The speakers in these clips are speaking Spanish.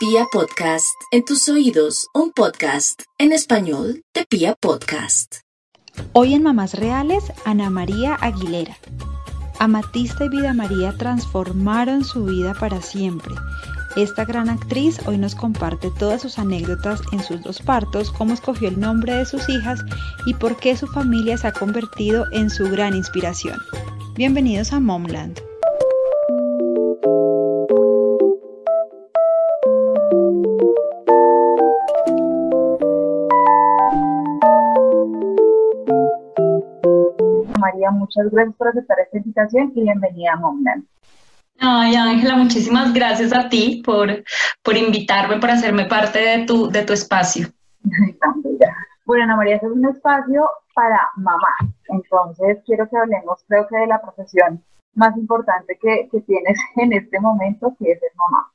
Pia Podcast, en tus oídos, un podcast en español de Pia Podcast. Hoy en Mamás Reales, Ana María Aguilera. Amatista y Vida María transformaron su vida para siempre. Esta gran actriz hoy nos comparte todas sus anécdotas en sus dos partos, cómo escogió el nombre de sus hijas y por qué su familia se ha convertido en su gran inspiración. Bienvenidos a Momland. Muchas gracias por aceptar esta invitación y bienvenida a Momland. Ay, Ángela, muchísimas gracias a ti por, por invitarme, por hacerme parte de tu, de tu espacio. bueno, Ana María, este es un espacio para mamá. Entonces, quiero que hablemos, creo que de la profesión más importante que, que tienes en este momento, que es ser mamá.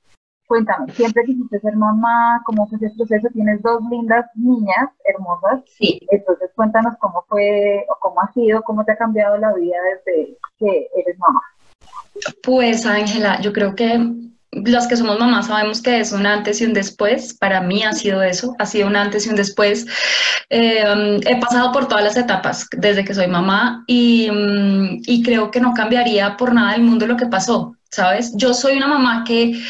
Cuéntame, ¿siempre quisiste ser mamá? ¿Cómo fue ese proceso? Tienes dos lindas niñas hermosas. Sí. Entonces, cuéntanos cómo fue o cómo ha sido, cómo te ha cambiado la vida desde que eres mamá. Pues, Ángela, yo creo que los que somos mamás sabemos que es un antes y un después. Para mí ha sido eso, ha sido un antes y un después. Eh, he pasado por todas las etapas desde que soy mamá y, mm, y creo que no cambiaría por nada del mundo lo que pasó. ¿Sabes? Yo soy una mamá que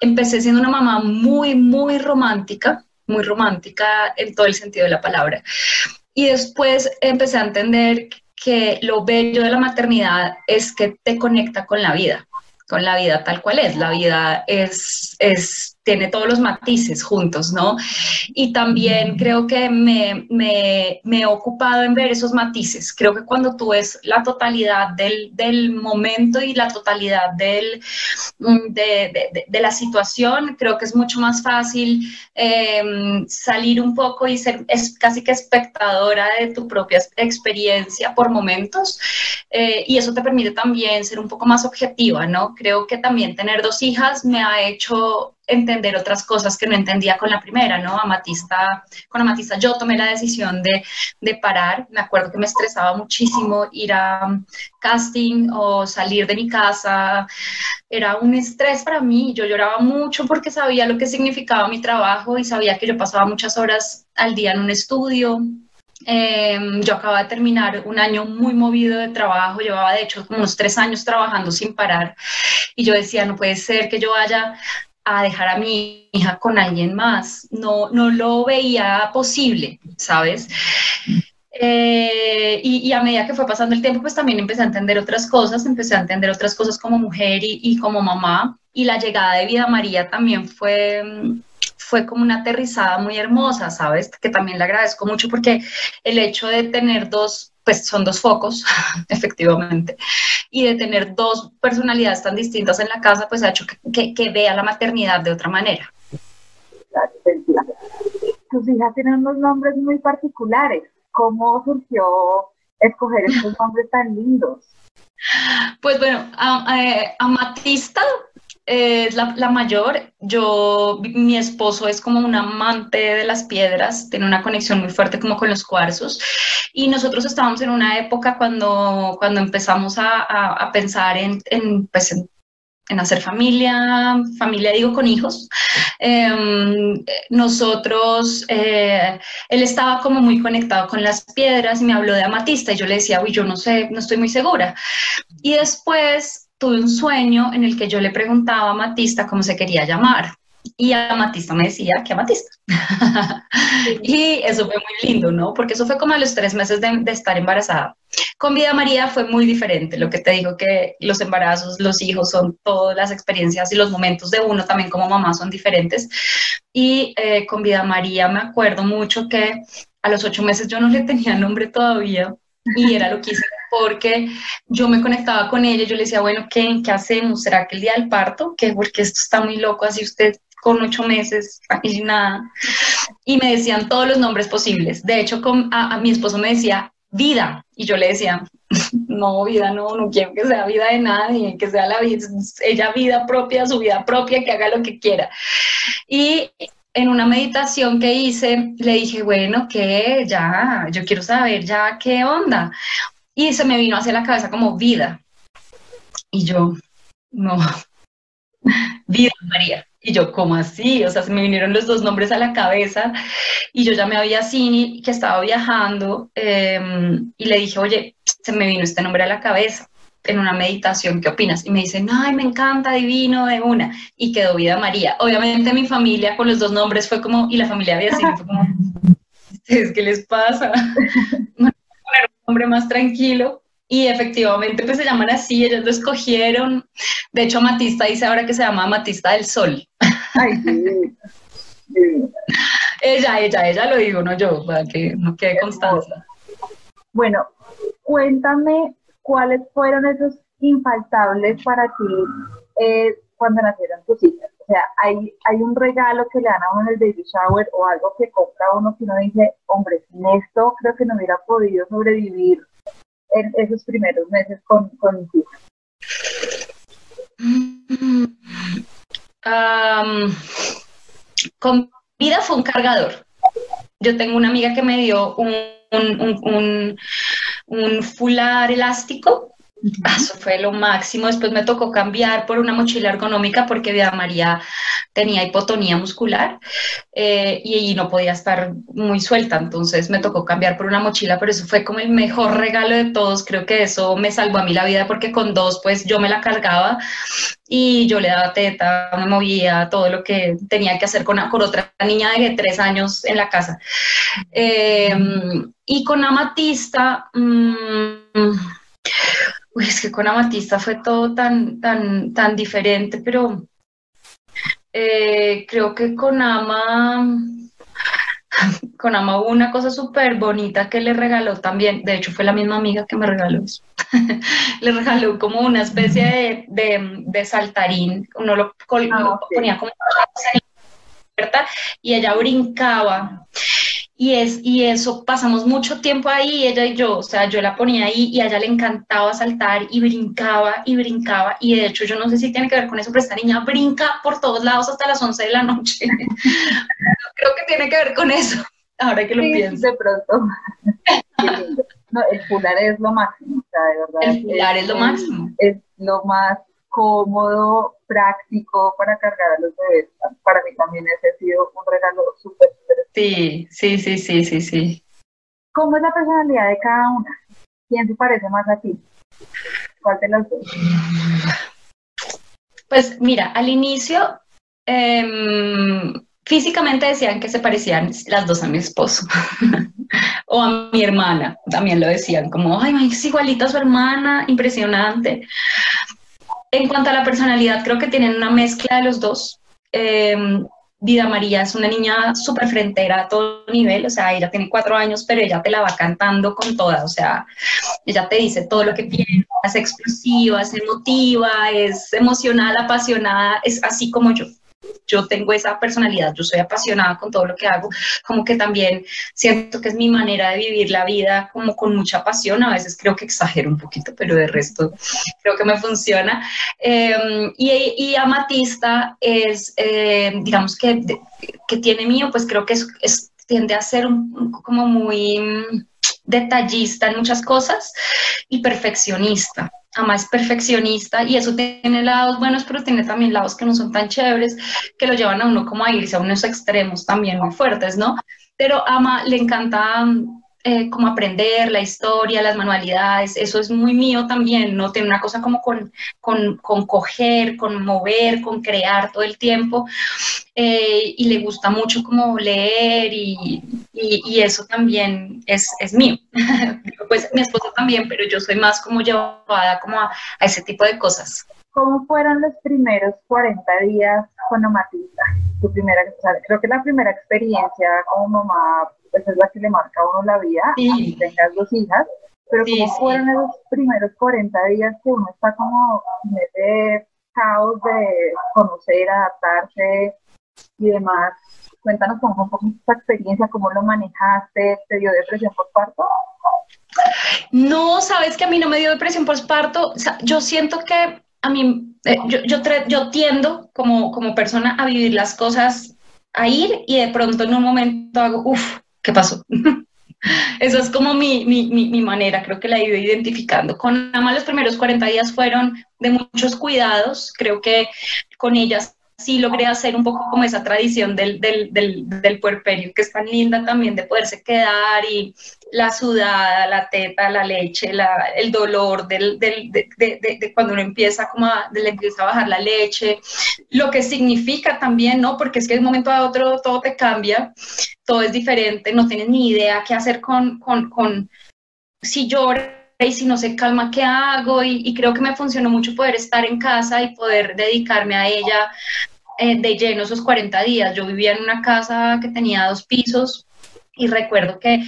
empecé siendo una mamá muy, muy romántica, muy romántica en todo el sentido de la palabra. Y después empecé a entender que lo bello de la maternidad es que te conecta con la vida, con la vida tal cual es. La vida es, es tiene todos los matices juntos, ¿no? Y también creo que me, me, me, he ocupado en ver esos matices. Creo que cuando tú ves la totalidad del, del momento y la totalidad del, mm, de, de, de, la situación, creo que es mucho más fácil eh, salir un poco y ser es casi que espectadora de tu propia experiencia por momentos. Eh, y eso te permite también ser un poco más objetiva, ¿no? Creo que también tener dos hijas me ha hecho entender otras cosas que no entendía con la primera, ¿no? Amatista, con Amatista yo tomé la decisión de, de parar, me acuerdo que me estresaba muchísimo ir a casting o salir de mi casa, era un estrés para mí, yo lloraba mucho porque sabía lo que significaba mi trabajo y sabía que yo pasaba muchas horas al día en un estudio, eh, yo acababa de terminar un año muy movido de trabajo, llevaba de hecho como unos tres años trabajando sin parar. Y yo decía, no puede ser que yo vaya a dejar a mi hija con alguien más. No, no lo veía posible, ¿sabes? Eh, y, a medida que fue pasando el tiempo, pues también empecé a entender otras cosas, empecé a entender otras cosas como mujer y, y como mamá. Y la llegada de Vida María también fue, fue como una aterrizada muy hermosa, ¿sabes? Que también le agradezco mucho porque el hecho de tener dos pues son dos focos, efectivamente, y de tener dos personalidades tan distintas en la casa, pues ha hecho que, que, vea la maternidad de otra manera. Tus hijas tienen unos nombres muy particulares. ¿Cómo surgió escoger estos nombres tan lindos? Pues bueno, eh, Amatista es la, la, mayor. Yo, mi esposo es como un amante de las piedras, tiene una conexión muy fuerte como con los cuarzos. Y nosotros estábamos en una época cuando, cuando empezamos a, a, pensar en, en, pues en, hacer familia, familia digo con hijos. Eh, nosotros, eh, él estaba como muy conectado con las piedras y me habló de amatista y yo le decía, uy, yo no sé, no estoy muy segura. Y después tuve un sueño en el que yo le preguntaba a Matista cómo se quería llamar. Y Amatista me decía que Amatista. y eso fue muy lindo, ¿no? Porque eso fue como a los tres meses de, estar embarazada. Con Vida María fue muy diferente. Lo que te digo que los embarazos, los hijos son todas las experiencias y los momentos de uno también como mamá son diferentes. Y eh, con Vida María me acuerdo mucho que a los ocho meses yo no le tenía nombre todavía y era lo que hice porque yo me conectaba con ella, yo le decía, bueno, ¿qué, qué hacemos? ¿Será que el día del parto? ¿Qué? Porque esto está muy loco, así usted con ocho meses y nada. Y me decían todos los nombres posibles. De hecho, con, a, a mi esposo me decía, vida. Y yo le decía, no, vida, no, no quiero que sea vida de nadie, que sea la vida, ella vida propia, su vida propia, que haga lo que quiera. Y en una meditación que hice, le dije, bueno, que ya, yo quiero saber ya qué onda. Y se me vino hacia la cabeza como vida. Y yo, no, vida María. Y yo, ¿cómo así? O sea, se me vinieron los dos nombres a la cabeza y yo me había cine que estaba viajando em, y le dije, oye, se me vino este nombre a la cabeza en una meditación, ¿qué opinas? Y me dicen, ay, me encanta, divino, de una. Y quedó Vida María. Obviamente mi familia con los dos nombres fue como, y la familia había sido como, ¿qué les pasa? nombre más tranquilo. Y efectivamente, pues se llaman así, ellos lo escogieron. De hecho, Matista dice ahora que se llama Matista del Sol. Ay, ella, ella, ella lo digo, no yo, para que no quede constancia. Bueno, cuéntame cuáles fueron esos infaltables para ti eh, cuando nacieron tus hijas. O sea, hay, hay un regalo que le dan a uno en el baby shower o algo que compra uno que uno dice, hombre, sin esto creo que no hubiera podido sobrevivir en esos primeros meses con, con mis hijas. con vida fue un cargador. Yo tengo una amiga que me dio un, un, un fular elástico. Eso fue lo máximo. Después me tocó cambiar por una mochila ergonómica porque Vida María tenía hipotonía muscular eh, y, no podía estar muy suelta. Entonces me tocó cambiar por una mochila, pero eso fue como el mejor regalo de todos. Creo que eso me salvó a mí la vida porque con dos, pues yo me la cargaba y yo le daba teta, me movía, todo lo que tenía que hacer con, con otra niña de tres años en la casa. Eh, y con Amatista, mmm, es que con Amatista fue todo tan, tan, tan diferente, pero eh, creo que con Ama, con Ama hubo una cosa súper bonita que le regaló también, de hecho fue la misma amiga que me regaló eso, le regaló como una especie de, de, saltarín, uno lo, ah, ponía como y ella brincaba y, es, y eso, pasamos mucho tiempo ahí, ella y yo, o sea, yo la ponía ahí y a ella le encantaba saltar y brincaba y brincaba. Y de hecho, yo no sé si tiene que ver con eso, pero esta niña brinca por todos lados hasta las 11 de la noche. Creo que tiene que ver con eso, ahora que lo pienso. De pronto. no, el fular es lo máximo, o sea, de verdad. El fular es, lo máximo. Es lo más cómodo, práctico para cargar a los bebés. Para mí también ese ha sido un regalo súper Sí, sí, sí, sí, sí, sí. ¿Cómo es la personalidad de cada una? ¿Quién se parece más a ti? ¿Cuál de las dos? Pues mira, al inicio em, físicamente decían que se parecían las dos a mi esposo o a mi hermana, también lo decían, como, ay, es igualita a su hermana, impresionante. En cuanto a la personalidad, creo que tienen una mezcla de los dos. Eh, Vida María es una niña súper frentera a todo nivel, o sea, ella tiene cuatro años, pero ella te la va cantando con toda, o sea, ella te dice todo lo que piensa, es explosiva, es emotiva, es emocional, apasionada, es así como yo yo tengo esa personalidad, yo soy apasionada con todo lo que hago, como que también siento que es mi manera de vivir la vida como con mucha pasión, a veces creo que exagero un poquito, pero de resto creo que me funciona. Em, y, y, Amatista es, em, digamos que, que tiene mío, pues creo que es, tiende a ser como muy detallista en muchas cosas y perfeccionista. Ama es perfeccionista y eso tiene lados buenos, pero tiene también lados que no son tan chéveres, que lo llevan a uno como a irse a unos extremos también muy fuertes, ¿no? Pero Ama le encanta eh, como aprender la historia, las manualidades, eso es muy mío también, ¿no? Tiene una cosa como con, con, con coger, con mover, con crear todo el tiempo, eh, y le gusta mucho como leer y, y, eso también es, es mío. pues mi esposo también, pero yo soy más como llevada como a, ese tipo de cosas. ¿Cómo fueron los primeros 40 días con Amatista? Tu primera, creo que la primera experiencia como mamá esa es la que le marca a uno la vida, sí. tengas dos hijas, pero ¿cómo fueron esos primeros 40 días que uno está como en ese caos de conocer, adaptarse y demás? Cuéntanos cómo un poco tu experiencia, cómo lo manejaste, ¿te dio depresión por parto? No, sabes que a mí no me dio depresión por parto. yo siento que a mí, eh, yo, yo, yo, tiendo como, como persona a vivir las cosas, a ir y de pronto en un momento hago, uff, ¿qué pasó? Esa es como mi, mi, mi, manera, creo que la he ido identificando. Con Ama los primeros 40 días fueron de muchos cuidados, creo que con ellas sí logré hacer un poco como esa tradición del, del, del, del puerperio, que es tan linda también de poderse quedar y la sudada, la teta, la leche, el dolor del, de, cuando uno empieza como a, le empieza a bajar la leche, lo que significa también, ¿no? Porque es que de un momento a otro todo te cambia, todo es diferente, no tienes ni idea qué hacer con, con, con si llora y si no se calma, ¿qué hago? Y, y, creo que me funcionó mucho poder estar en casa y poder dedicarme a ella eh, de lleno esos 40 días. Yo vivía en una casa que tenía dos pisos, y recuerdo que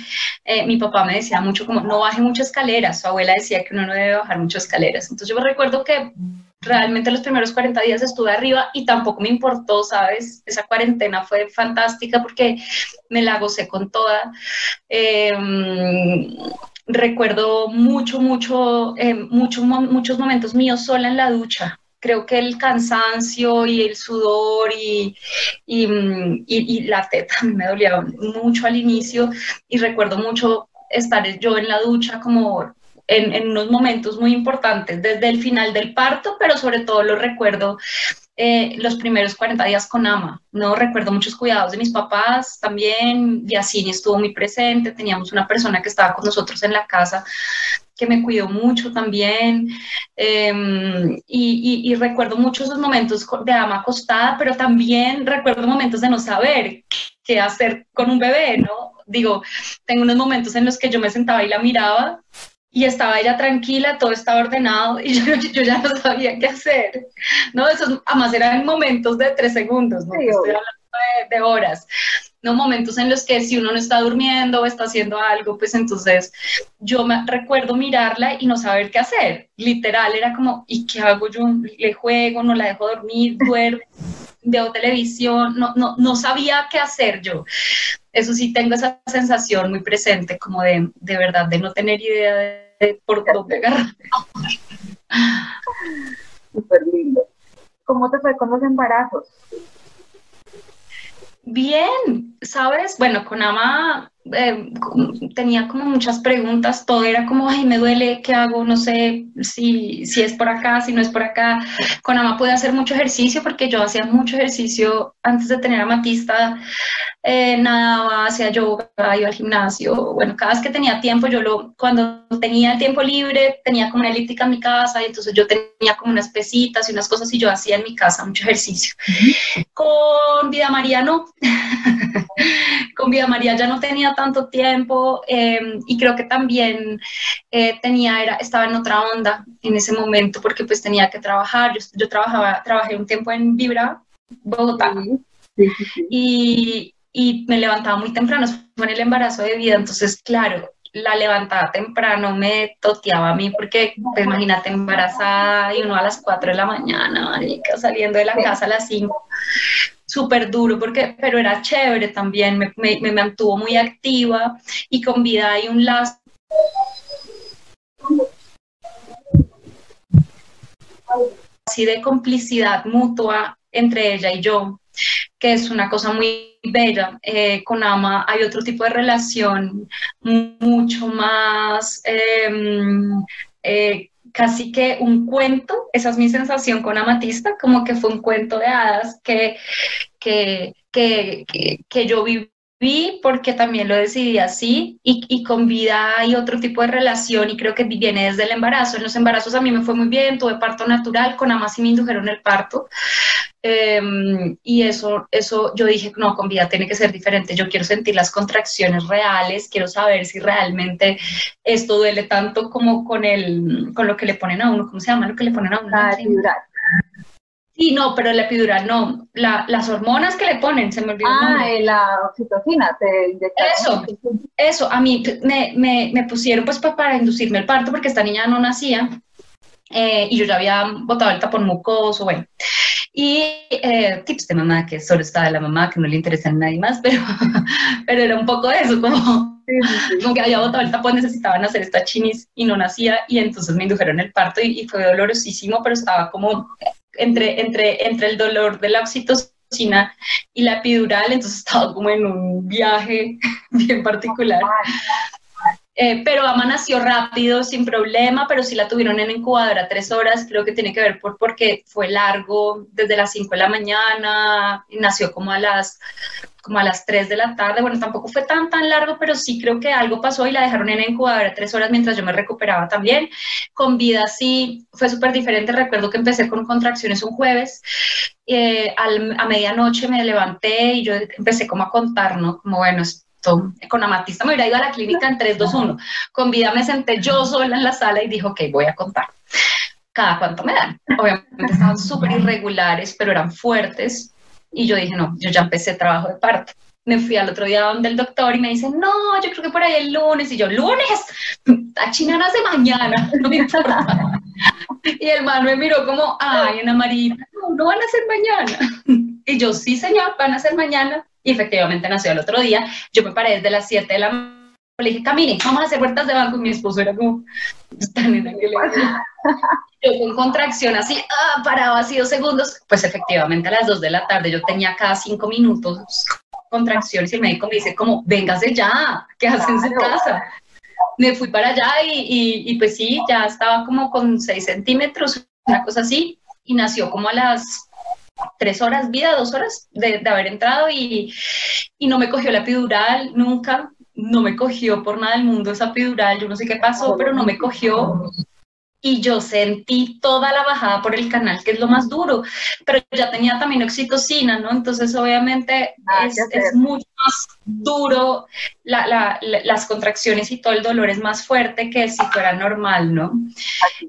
eh, mi papá me decía mucho como, no baje muchas escaleras, su abuela decía que uno no debe bajar muchas escaleras. Entonces yo recuerdo que realmente los primeros 40 días estuve arriba y tampoco me importó, ¿sabes? Esa cuarentena fue fantástica porque me la gocé con toda. Eh, recuerdo mucho, mucho, eh, mucho, muchos momentos míos sola en la ducha, creo que el cansancio y el sudor y, y, y, la teta me dolía mucho al inicio y recuerdo mucho estar yo en la ducha como en, en, unos momentos muy importantes, desde el final del parto, pero sobre todo lo recuerdo eh, los primeros 40 días con ama, ¿no? Recuerdo muchos cuidados de mis papás también, Yacine estuvo muy presente, teníamos una persona que estaba con nosotros en la casa que me cuidó mucho también, eh, y, y, y, recuerdo mucho esos momentos de ama acostada, pero también recuerdo momentos de no saber qué hacer con un bebé, ¿no? Digo, tengo unos momentos en los que yo me sentaba y la miraba y estaba ella tranquila, todo estaba ordenado y yo, yo, ya no sabía qué hacer, ¿no? Esos, además eran momentos de tres segundos, ¿no? Sí, Estoy hablando de, de, horas, ¿no? Momentos en los que si uno no está durmiendo o está haciendo algo, pues entonces yo me recuerdo mirarla y no saber qué hacer, literal, era como, ¿y qué hago yo? ¿Le juego? ¿No la dejo dormir? ¿Duerme? veo televisión, no, no, no sabía qué hacer yo. Eso sí, tengo esa sensación muy presente, como de, de verdad, de no tener idea de, de por dónde agarrar. Súper lindo. ¿Cómo te fue con los embarazos? Bien, ¿sabes? Bueno, con Ama eh, tenía como muchas preguntas, todo era como, ay, me duele, ¿qué hago? No sé si, si es por acá, si no es por acá. Con Ama pude hacer mucho ejercicio porque yo hacía mucho ejercicio antes de tener a Matista, eh, nadaba, hacía yoga, iba al gimnasio. Bueno, cada vez que tenía tiempo, yo lo, cuando tenía el tiempo libre, tenía como una elíptica en mi casa y entonces yo tenía como unas pesitas y unas cosas y yo hacía en mi casa mucho ejercicio. Con Vida María no. con Vida María ya no tenía tanto tiempo eh, y creo que también eh, tenía, era, estaba en otra onda en ese momento porque pues tenía que trabajar. Yo, yo trabajaba, trabajé un tiempo en Vibra, Bogotá. Sí, sí, sí. Y, y me levantaba muy temprano, fue en el embarazo de vida, entonces, claro, la levantada temprano me toteaba a mí porque, pues, imagínate, embarazada y uno a las 4 de la mañana, marica, saliendo de la casa a las 5, súper duro, porque, pero era chévere también, me, me, me, mantuvo muy activa y con vida hay un lazo. así de complicidad mutua entre ella y yo, que es una cosa muy bella. Eh, con Ama hay otro tipo de relación mucho más, eh, eh, casi que un cuento, esa es mi sensación con Amatista, como que fue un cuento de hadas que, que, que, que, yo viví vi porque también lo decidí así y, y, con vida hay otro tipo de relación y creo que viene desde el embarazo. En los embarazos a mí me fue muy bien, tuve parto natural, con Amas y me indujeron el parto eh, y eso, eso yo dije, no, con vida tiene que ser diferente, yo quiero sentir las contracciones reales, quiero saber si realmente esto duele tanto como con, el, con lo que le ponen a uno, ¿cómo se llama lo que le ponen a uno? La epidural. Sí, no, pero la epidural no. La, las hormonas que le ponen, se me olvidó. Ah, el la oxitocina, te Eso, eso, a mí me, me, me pusieron pues para inducirme el parto porque esta niña no nacía eh, y yo ya había botado el tapón mucoso, bueno. Y eh, tips de mamá, que solo está de la mamá, que no le interesa a nadie más, pero, pero era un poco eso, como, sí, sí, sí. como que había botado el tapón, necesitaban hacer esta chinis y no nacía, y entonces me indujeron el parto y, y fue dolorosísimo, pero estaba como entre, entre, entre el dolor de la oxitocina y la epidural, entonces estaba como en un viaje bien particular. Eh, pero Ama nació rápido, sin problema, pero sí la tuvieron en incubadora tres horas, creo que tiene que ver por porque fue largo, desde las 5 de la mañana, y nació como a las como a las 3 de la tarde, bueno, tampoco fue tan, tan largo, pero sí creo que algo pasó y la dejaron en incubadora tres horas mientras yo me recuperaba también. Con vida sí fue súper diferente, recuerdo que empecé con contracciones un jueves, eh, a medianoche me levanté y yo empecé como a contar, ¿no? Como bueno, con Amatista me hubiera ido a la clínica en 3, 2, 1. Con vida me senté yo sola en la sala y dijo, ok, voy a contar. Cada cuánto me dan. Obviamente estaban súper irregulares, pero eran fuertes. Y yo dije, no, yo ya empecé trabajo de parto. Me fui al otro día donde el doctor y me dice, no, yo creo que por ahí el lunes. Y yo, lunes, a chinanas de mañana, no me importa. y el man me miró como, ay, Ana María, no, no van a ser mañana. y yo, sí, señor, van a ser mañana y efectivamente nació el otro día. Yo me paré desde las 7 de la mañana, le dije, camine, vamos a hacer vueltas de banco y mi esposo era como, están en aquel Yo con contracción así, ah, paraba así dos segundos, pues efectivamente a las 2 de la tarde yo tenía cada 5 minutos contracciones y el médico me dice como, véngase ya, ¿qué hace en su casa? Me fui para allá y, y, pues sí, ya estaba como con 6 centímetros, una cosa así, y nació como a las tres horas vida, dos horas de, de haber entrado y, y, no me cogió la epidural nunca, no me cogió por nada del mundo esa epidural, yo no sé qué pasó, pero no me cogió. Y yo sentí toda la bajada por el canal, que es lo más duro, pero ya tenía también oxitocina, ¿no? Entonces, obviamente, ah, es, es, mucho más duro, la, la, las contracciones y todo el dolor es más fuerte que si fuera normal, ¿no?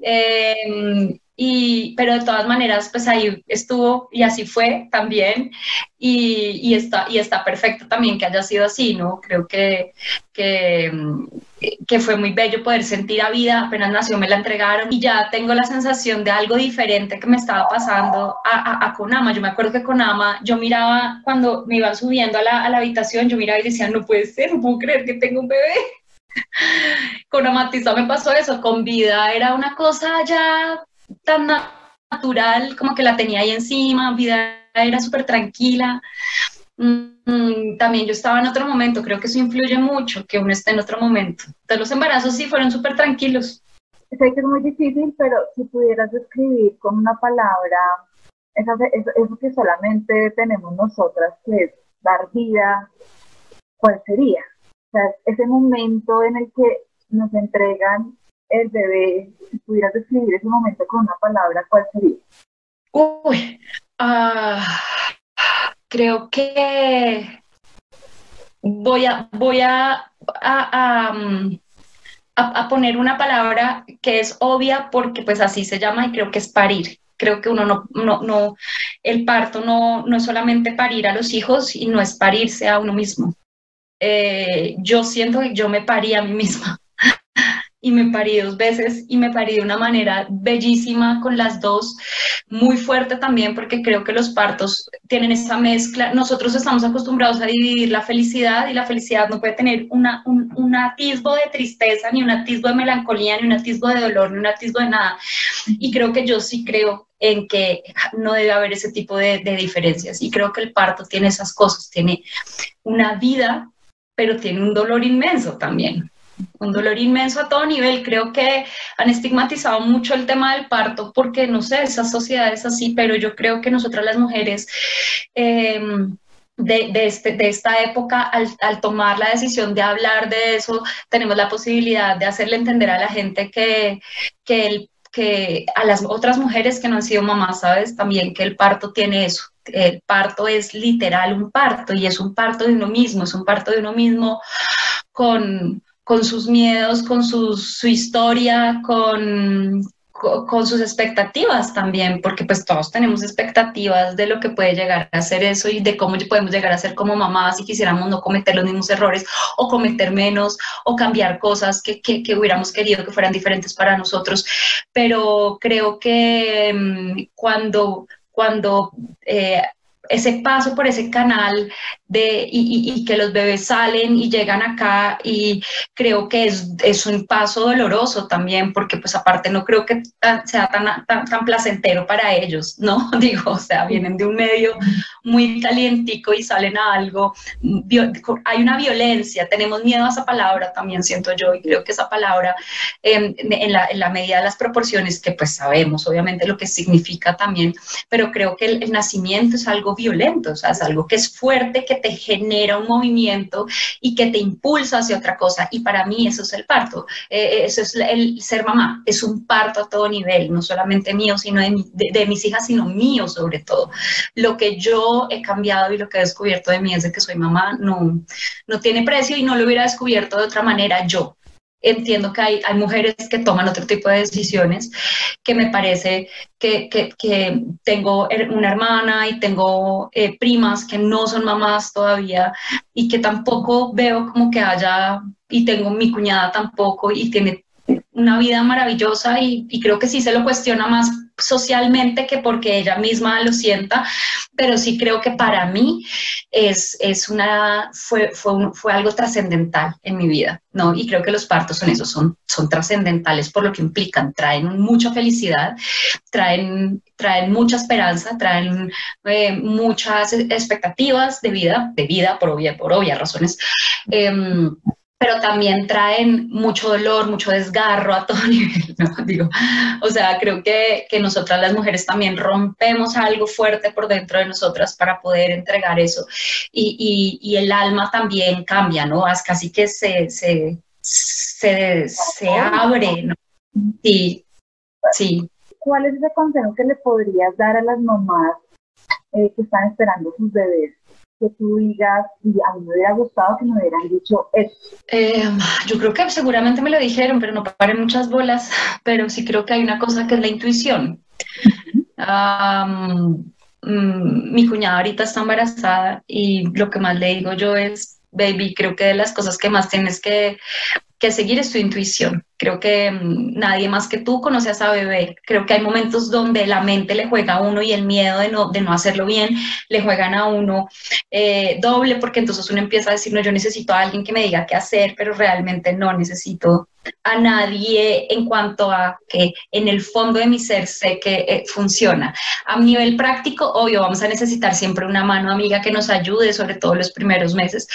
Eh, y, pero de todas maneras, pues ahí estuvo y así fue también. Y, y, está, y está perfecto también que haya sido así, ¿no? Creo que, que, que, fue muy bello poder sentir a vida. Apenas nació, me la entregaron y ya tengo la sensación de algo diferente que me estaba pasando a, a, Conama. Yo me acuerdo que Conama, yo miraba cuando me iban subiendo a la, a la habitación, yo miraba y decía, no puede ser, no puedo creer que tengo un bebé con Amatista me pasó eso, con vida era una cosa ya tan natural, como que la tenía ahí encima, vida era súper tranquila. Mm, también yo estaba en otro momento, creo que eso influye mucho, que uno esté en otro momento. Entonces los embarazos sí fueron súper tranquilos. Sé que es muy difícil, pero si pudieras describir con una palabra eso, eso que solamente tenemos nosotras, que es dar vida, ¿cuál sería? O sea, ese momento en el que nos entregan el bebé, si pudieras describir ese momento con una palabra, ¿cuál sería? Uy, ah, creo que voy a, voy a, a, a, poner una palabra que es obvia porque pues así se llama y creo que es parir. Creo que uno no, no, no el parto no, no es solamente parir a los hijos y no es parirse a uno mismo. Eh, yo siento que yo me parí a mí misma y me parí dos veces y me parí de una manera bellísima con las dos, muy fuerte también porque creo que los partos tienen esa mezcla. Nosotros estamos acostumbrados a dividir la felicidad y la felicidad no puede tener una, un, un atisbo de tristeza, ni un atisbo de melancolía, ni un atisbo de dolor, ni un atisbo de nada. Y creo que yo sí creo en que no debe haber ese tipo de, de diferencias. Y creo que el parto tiene esas cosas, tiene una vida, pero tiene un dolor inmenso también un dolor inmenso a todo nivel. Creo que han estigmatizado mucho el tema del parto porque, no sé, esa sociedad es así, pero yo creo que nosotras las mujeres... Em, de, de, este, de, esta época, al, al, tomar la decisión de hablar de eso, tenemos la posibilidad de hacerle entender a la gente que, que, el, que a las otras mujeres que no han sido mamás, ¿sabes? También que el parto tiene eso. El parto es literal un parto y es un parto de uno mismo, es un parto de uno mismo con, con sus miedos, con su historia, con, con, sus expectativas también, porque pues todos tenemos expectativas de lo que puede llegar a ser eso y de cómo podemos llegar a ser como mamás si quisiéramos no cometer los mismos errores o cometer menos o cambiar cosas que, que, que hubiéramos querido que fueran diferentes para nosotros. Pero creo que mm, cuando, cuando eh, ese paso por ese canal de, y, que los bebés salen y llegan acá y creo que es, es, un paso doloroso también porque pues aparte no creo que sea tan, tan, tan, placentero para ellos, ¿no? Digo, o sea, vienen de un medio muy calientico y salen a algo, hay una violencia, tenemos miedo a esa palabra también siento yo y creo que esa palabra em, en, la, en, la, medida de las proporciones que pues sabemos obviamente lo que significa también, pero creo que el, el nacimiento es algo violento, o sea, es algo que es fuerte, que te genera un movimiento y que te impulsa hacia otra cosa. Y para mí eso es el parto, eh, eh, eso es el ser mamá, es un parto a todo nivel, no solamente mío, sino de, mis hijas, sino mío sobre todo. Lo que yo he cambiado y lo que he descubierto de mí es de que soy mamá, no, no tiene precio y no lo hubiera descubierto de otra manera yo entiendo que hay, hay, mujeres que toman otro tipo de decisiones, que me parece que, que, tengo una hermana y tengo eh, primas que no son mamás todavía y que tampoco veo como que haya, y tengo mi cuñada tampoco y tiene una vida maravillosa y, creo que sí se lo cuestiona más socialmente que porque ella misma lo sienta, pero sí creo que para mí es, es una, fue, fue, fue algo trascendental en mi vida, ¿no? Y creo que los partos son eso, son, son trascendentales por lo que implican, traen mucha felicidad, traen, traen mucha esperanza, traen eh, muchas expectativas de vida, de vida por, obvia, por obvias razones. Eh, pero también traen mucho dolor, mucho desgarro a todo nivel, ¿no? Digo, o sea, creo que, que nosotras las mujeres también rompemos algo fuerte por dentro de nosotras para poder entregar eso y, y, y el alma también cambia, ¿no? Es casi que se, se, se, se abre, ¿no? Sí, sí. ¿Cuál es ese consejo que le podrías dar a las mamás eh, que están esperando sus bebés? Que tú digas, y a mí me hubiera gustado que me hubieran dicho eso? Eh, yo creo que seguramente me lo dijeron, pero no paren muchas bolas, pero sí creo que hay una cosa que es la intuición. Mm, mi cuñada ahorita está embarazada y lo que más le digo yo es, baby, creo que de las cosas que más tienes que que seguir es tu intuición. Creo que mm, nadie más que tú conoce a esa bebé. Creo que hay momentos donde la mente le juega a uno y el miedo de no, de no hacerlo bien le juegan a uno eh, doble, porque entonces uno empieza a decir, no, yo necesito a alguien que me diga qué hacer, pero realmente no necesito a nadie en cuanto a que en el fondo de mi ser sé que eh, funciona. A nivel práctico, obvio, vamos a necesitar siempre una mano amiga que nos ayude, sobre todo los primeros meses,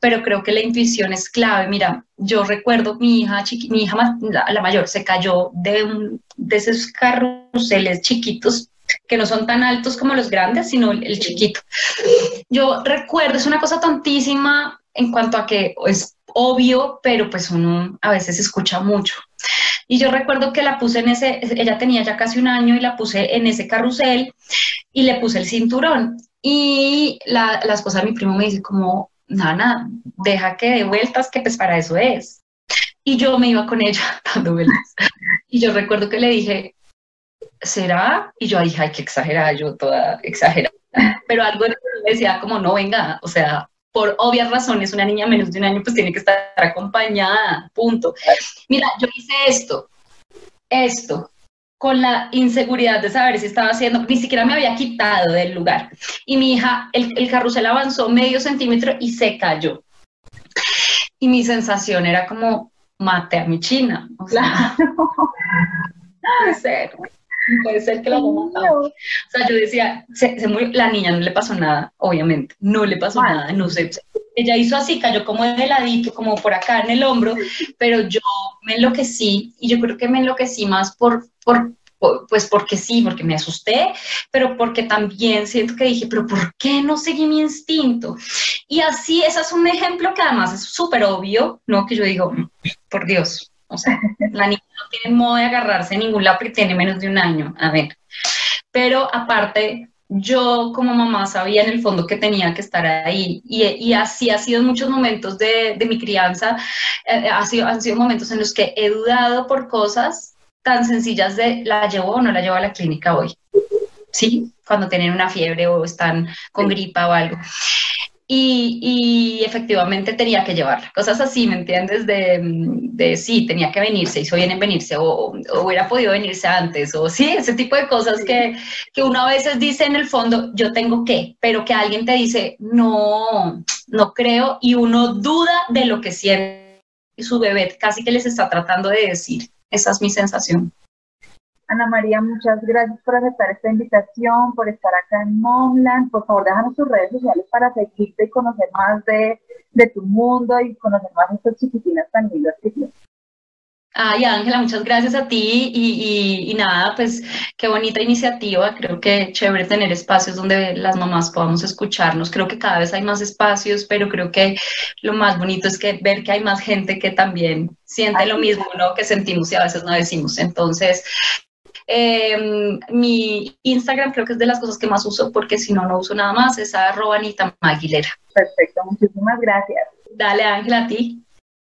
pero creo que la intuición es clave. Mira, yo recuerdo mi hija, chiqui, mi hija la, la, mayor, se cayó de, un, de esos carruseles chiquitos que no son tan altos como los grandes, sino el, el chiquito. Yo recuerdo, es una cosa tontísima en cuanto a que es obvio, pero pues uno a veces escucha mucho. Y yo recuerdo que la puse en ese, ella tenía ya casi un año y la puse en ese carrusel y le puse el cinturón. Y la, la esposa de mi primo me dice como, nada, deja que de vueltas, que pues para eso es. Y yo me iba con ella dando vueltas. Y yo recuerdo que le dije, ¿será? Y yo dije, ay, qué exagerada, yo toda exagerada. Pero algo decía como, no, venga, o sea, por obvias razones, una niña menos de un año pues tiene que estar acompañada, punto. Mira, yo hice esto, esto, con la inseguridad de saber si estaba haciendo, ni siquiera me había quitado del lugar. Y mi hija, el, el carrusel avanzó medio centímetro y se cayó. Y mi sensación era como, mate a mi china. O sea, puede ser, puede ser que la mamá O sea, yo decía, se, se murió, la niña no le pasó nada, obviamente, no le pasó nada, no sé. Ella hizo así, cayó como de ladito, como por acá en el hombro, pero yo me enloquecí y yo creo que me enloquecí más por, por pues porque sí, porque me asusté, pero porque también siento que dije, pero ¿por qué no seguí mi instinto? Y así, ese es un ejemplo que además es súper obvio, ¿no? Que yo digo, por Dios, o sea, la niña no tiene modo de agarrarse en ningún lado porque tiene menos de un año, a ver. Pero aparte, yo como mamá sabía en el fondo que tenía que estar ahí y, así ha sido muchos momentos de, mi crianza, eh, ha sido, han sido momentos en los que he dudado por cosas tan sencillas de la llevo o no la llevo a la clínica hoy. ¿Sí? Cuando tienen una fiebre o están con gripa o algo. y, efectivamente tenía que llevarla. Cosas así, ¿me entiendes? De, de sí, tenía que venirse, hizo bien en venirse, o, hubiera podido venirse antes, o sí, ese tipo de cosas que, que uno a veces dice en el fondo, yo tengo que, pero que alguien te dice, no, no creo, y uno duda de lo que siente su bebé, casi que les está tratando de decir. Esa es mi sensación. Ana María, muchas gracias por aceptar esta invitación, por estar acá en Momland. Por favor, déjanos tus redes sociales para seguirte y conocer más de, tu mundo y conocer más de estas chiquitinas tan lindas que tienes. Ay, Ángela, muchas gracias a ti y, y, nada, pues qué bonita iniciativa. Creo que chévere tener espacios donde las mamás podamos escucharnos. Creo que cada vez hay más espacios, pero creo que lo más bonito es que ver que hay más gente que también siente lo mismo, ¿no? Que sentimos y a veces no decimos. Entonces, eh, mi Instagram creo que es de las cosas que más uso porque si no, no uso nada más, es arroba Anita Maguilera. Perfecto, muchísimas gracias. Dale Ángela a ti.